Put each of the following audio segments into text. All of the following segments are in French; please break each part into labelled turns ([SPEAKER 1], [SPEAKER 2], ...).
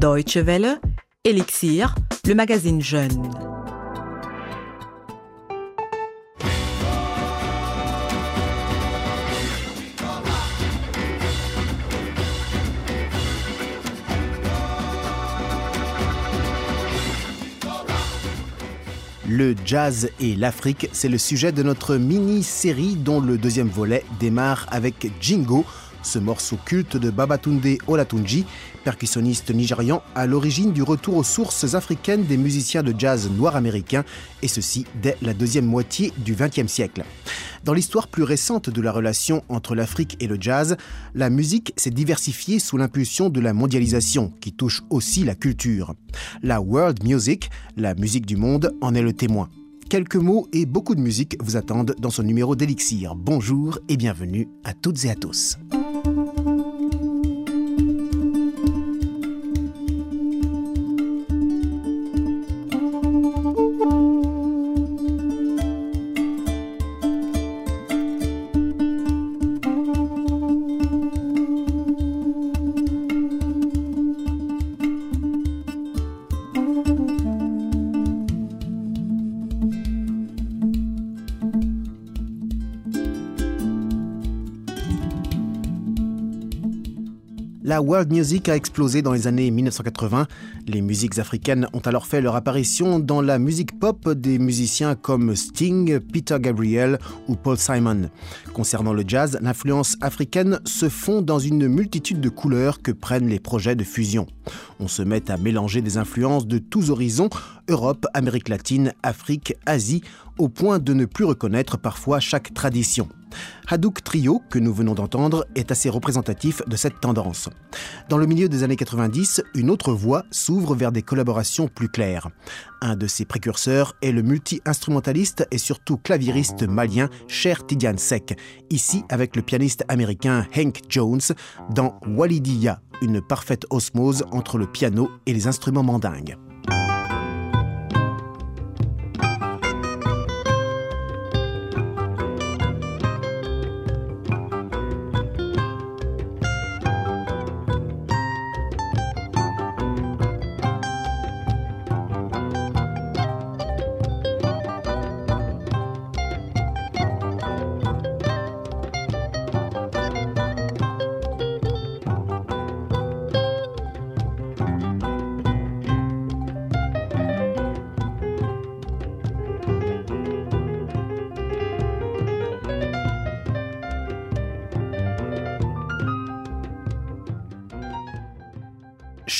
[SPEAKER 1] Deutsche Welle, Elixir, le magazine Jeune.
[SPEAKER 2] Le jazz et l'Afrique, c'est le sujet de notre mini-série dont le deuxième volet démarre avec Jingo, ce morceau culte de Babatunde Olatunji, percussionniste nigérian à l'origine du retour aux sources africaines des musiciens de jazz noirs américains, et ceci dès la deuxième moitié du XXe siècle. Dans l'histoire plus récente de la relation entre l'Afrique et le jazz, la musique s'est diversifiée sous l'impulsion de la mondialisation, qui touche aussi la culture. La world music, la musique du monde, en est le témoin. Quelques mots et beaucoup de musique vous attendent dans ce numéro d'Elixir. Bonjour et bienvenue à toutes et à tous. La world music a explosé dans les années 1980. Les musiques africaines ont alors fait leur apparition dans la musique pop des musiciens comme Sting, Peter Gabriel ou Paul Simon. Concernant le jazz, l'influence africaine se fond dans une multitude de couleurs que prennent les projets de fusion. On se met à mélanger des influences de tous horizons, Europe, Amérique latine, Afrique, Asie, au point de ne plus reconnaître parfois chaque tradition. Hadouk Trio, que nous venons d'entendre, est assez représentatif de cette tendance. Dans le milieu des années 90, une autre voie s'ouvre vers des collaborations plus claires. Un de ses précurseurs est le multi-instrumentaliste et surtout claviériste malien Cher Tidiane Sek, ici avec le pianiste américain Hank Jones dans Walidiya, une parfaite osmose entre le piano et les instruments mandingues.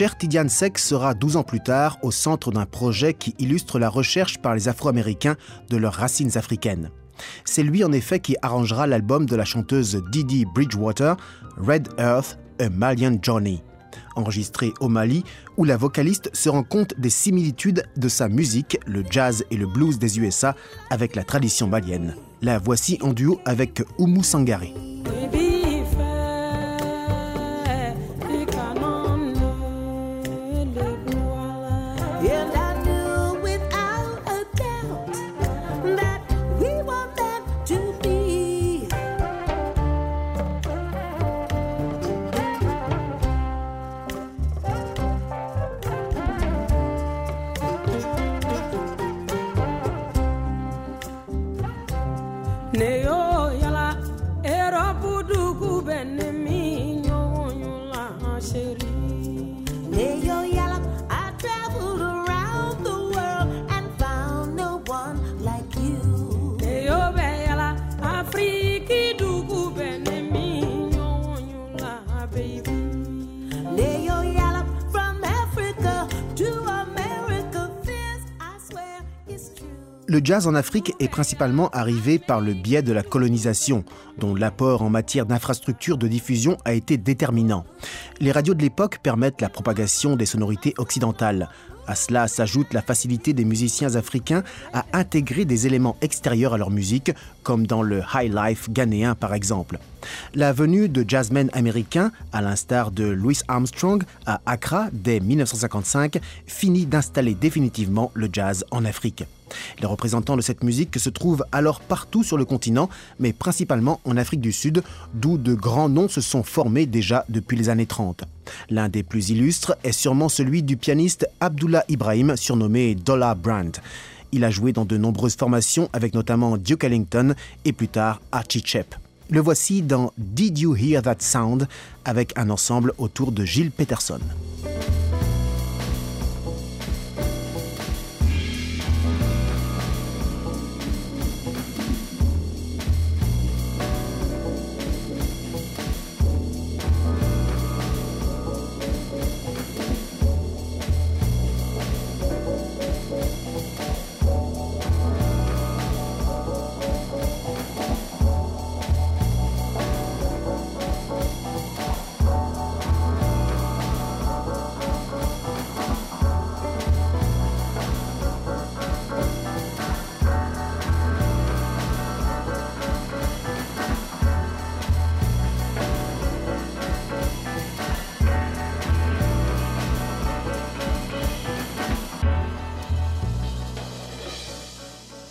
[SPEAKER 2] Cher Tidiane Sek sera 12 ans plus tard au centre d'un projet qui illustre la recherche par les Afro-Américains de leurs racines africaines. C'est lui en effet qui arrangera l'album de la chanteuse Didi Bridgewater, Red Earth, A Malian Journey, enregistré au Mali, où la vocaliste se rend compte des similitudes de sa musique, le jazz et le blues des USA, avec la tradition malienne. La voici en duo avec Oumou kudugu bɛ ne min ɲɔgɔn la seere Le jazz en Afrique est principalement arrivé par le biais de la colonisation, dont l'apport en matière d'infrastructures de diffusion a été déterminant. Les radios de l'époque permettent la propagation des sonorités occidentales. À cela s'ajoute la facilité des musiciens africains à intégrer des éléments extérieurs à leur musique, comme dans le high life ghanéen par exemple. La venue de jazzmen américains, à l'instar de Louis Armstrong à Accra dès 1955, finit d'installer définitivement le jazz en Afrique. Les représentants de cette musique se trouvent alors partout sur le continent, mais principalement en Afrique du Sud, d'où de grands noms se sont formés déjà depuis les années 30. L'un des plus illustres est sûrement celui du pianiste Abdullah Ibrahim, surnommé Dollar Brand. Il a joué dans de nombreuses formations avec notamment Duke Ellington et plus tard Archie Chep. Le voici dans Did You Hear That Sound avec un ensemble autour de Gilles Peterson.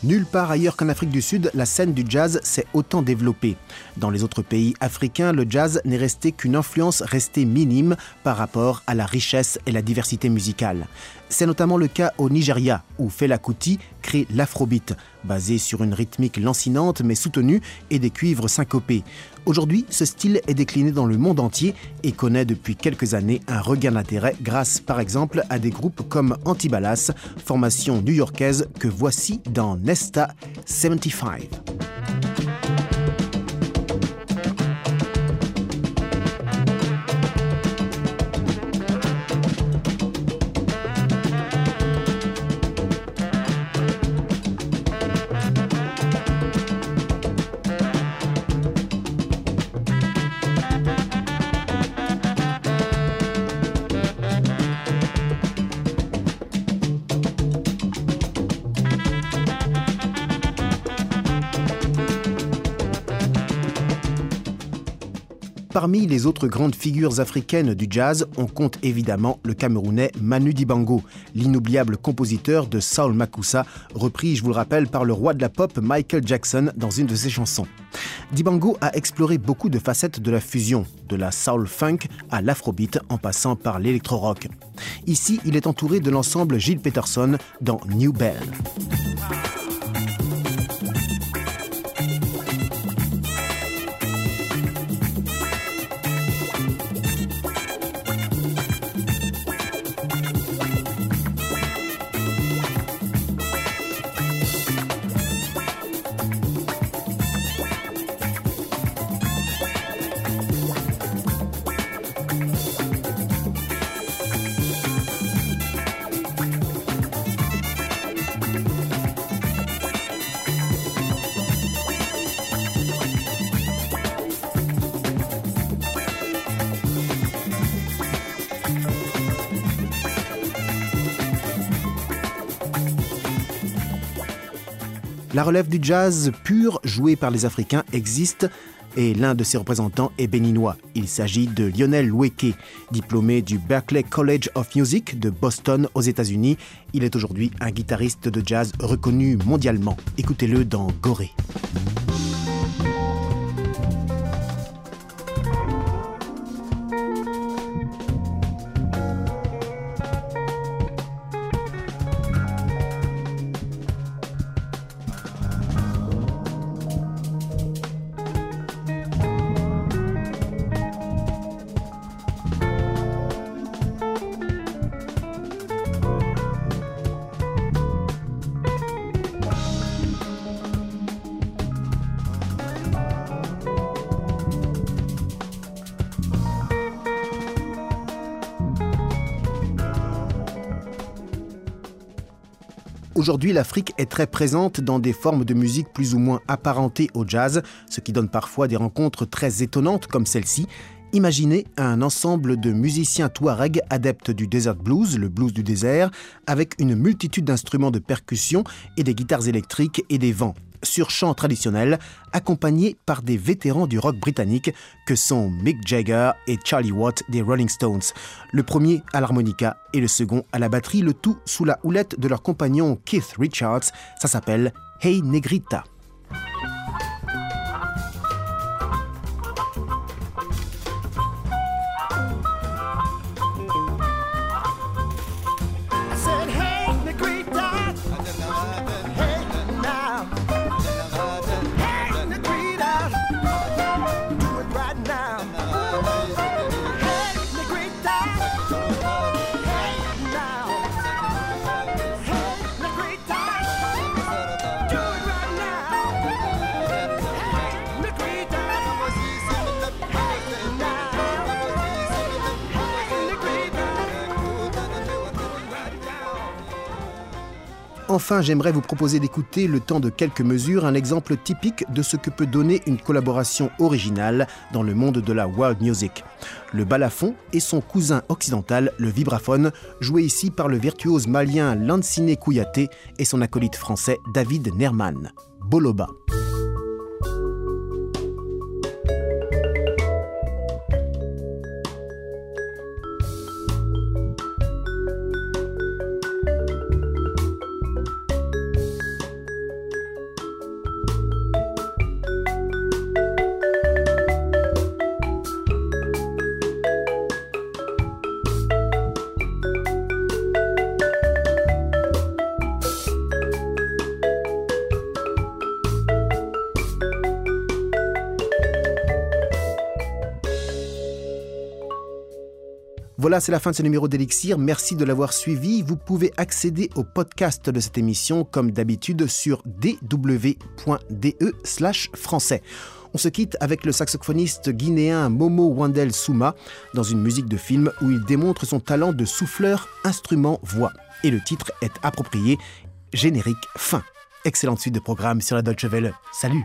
[SPEAKER 2] Nulle part ailleurs qu'en Afrique du Sud, la scène du jazz s'est autant développée. Dans les autres pays africains, le jazz n'est resté qu'une influence restée minime par rapport à la richesse et la diversité musicale. C'est notamment le cas au Nigeria, où Fela Kuti crée l'afrobeat, basé sur une rythmique lancinante mais soutenue et des cuivres syncopés. Aujourd'hui, ce style est décliné dans le monde entier et connaît depuis quelques années un regain d'intérêt grâce par exemple à des groupes comme Antibalas, formation new-yorkaise que voici dans Nesta 75. Parmi les autres grandes figures africaines du jazz, on compte évidemment le Camerounais Manu Dibango, l'inoubliable compositeur de Saul Makusa, repris, je vous le rappelle, par le roi de la pop Michael Jackson dans une de ses chansons. Dibango a exploré beaucoup de facettes de la fusion, de la soul funk à l'afrobeat en passant par l'électro-rock. Ici, il est entouré de l'ensemble Gilles Peterson dans New Bell. La relève du jazz pur joué par les Africains existe et l'un de ses représentants est béninois. Il s'agit de Lionel Loueke, diplômé du Berklee College of Music de Boston aux États-Unis. Il est aujourd'hui un guitariste de jazz reconnu mondialement. Écoutez-le dans Gorée. Aujourd'hui, l'Afrique est très présente dans des formes de musique plus ou moins apparentées au jazz, ce qui donne parfois des rencontres très étonnantes comme celle-ci. Imaginez un ensemble de musiciens touareg adeptes du desert blues, le blues du désert, avec une multitude d'instruments de percussion et des guitares électriques et des vents. Sur chant traditionnel, accompagné par des vétérans du rock britannique que sont Mick Jagger et Charlie Watt des Rolling Stones. Le premier à l'harmonica et le second à la batterie, le tout sous la houlette de leur compagnon Keith Richards. Ça s'appelle Hey Negrita. Enfin, j'aimerais vous proposer d'écouter le temps de quelques mesures, un exemple typique de ce que peut donner une collaboration originale dans le monde de la world music. Le balafon et son cousin occidental, le vibraphone, joué ici par le virtuose malien Lancine Kouyaté et son acolyte français David Nerman. Boloba. Voilà, c'est la fin de ce numéro d'Elixir. Merci de l'avoir suivi. Vous pouvez accéder au podcast de cette émission comme d'habitude sur dw.de français. On se quitte avec le saxophoniste guinéen Momo Wandel Souma dans une musique de film où il démontre son talent de souffleur instrument-voix. Et le titre est approprié, générique fin. Excellente suite de programme sur la Deutsche Welle. Salut